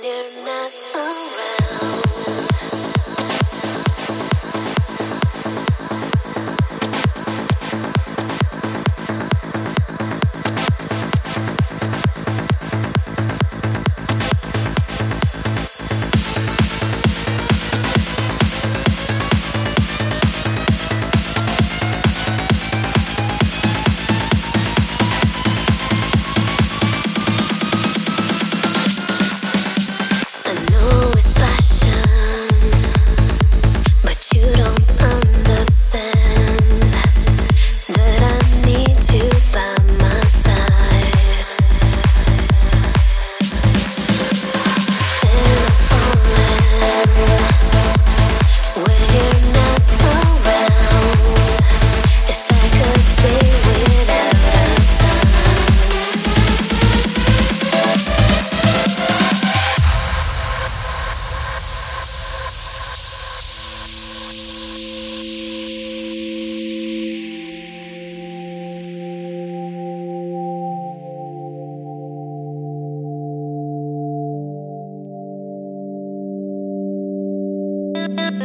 when you're not around.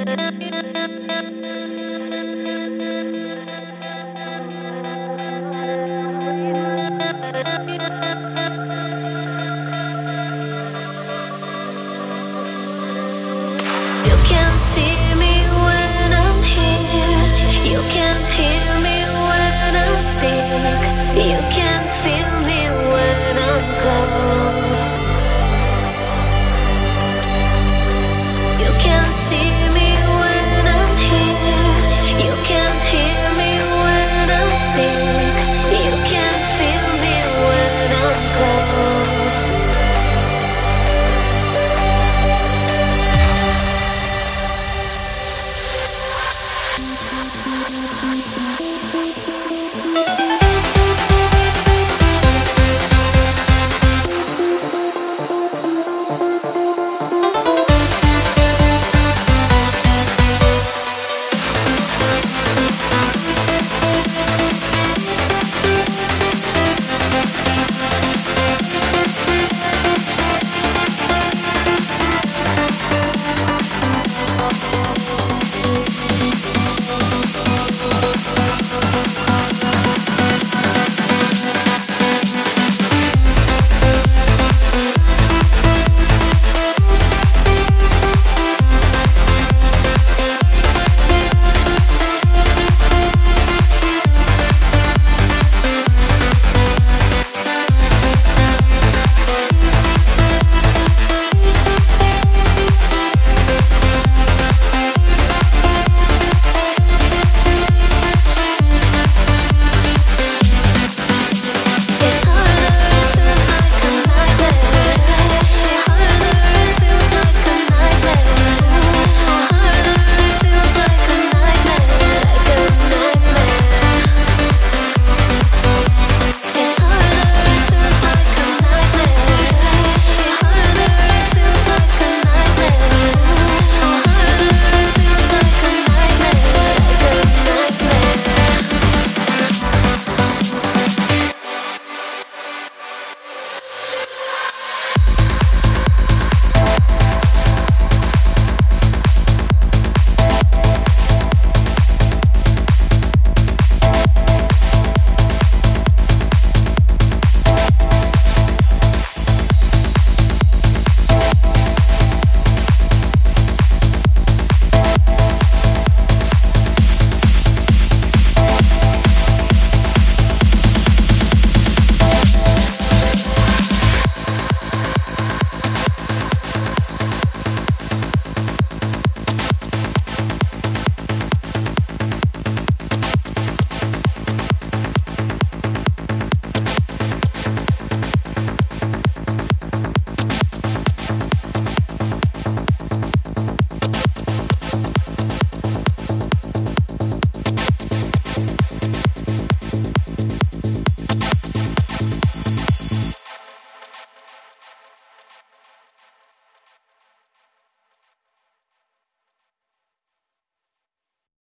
You can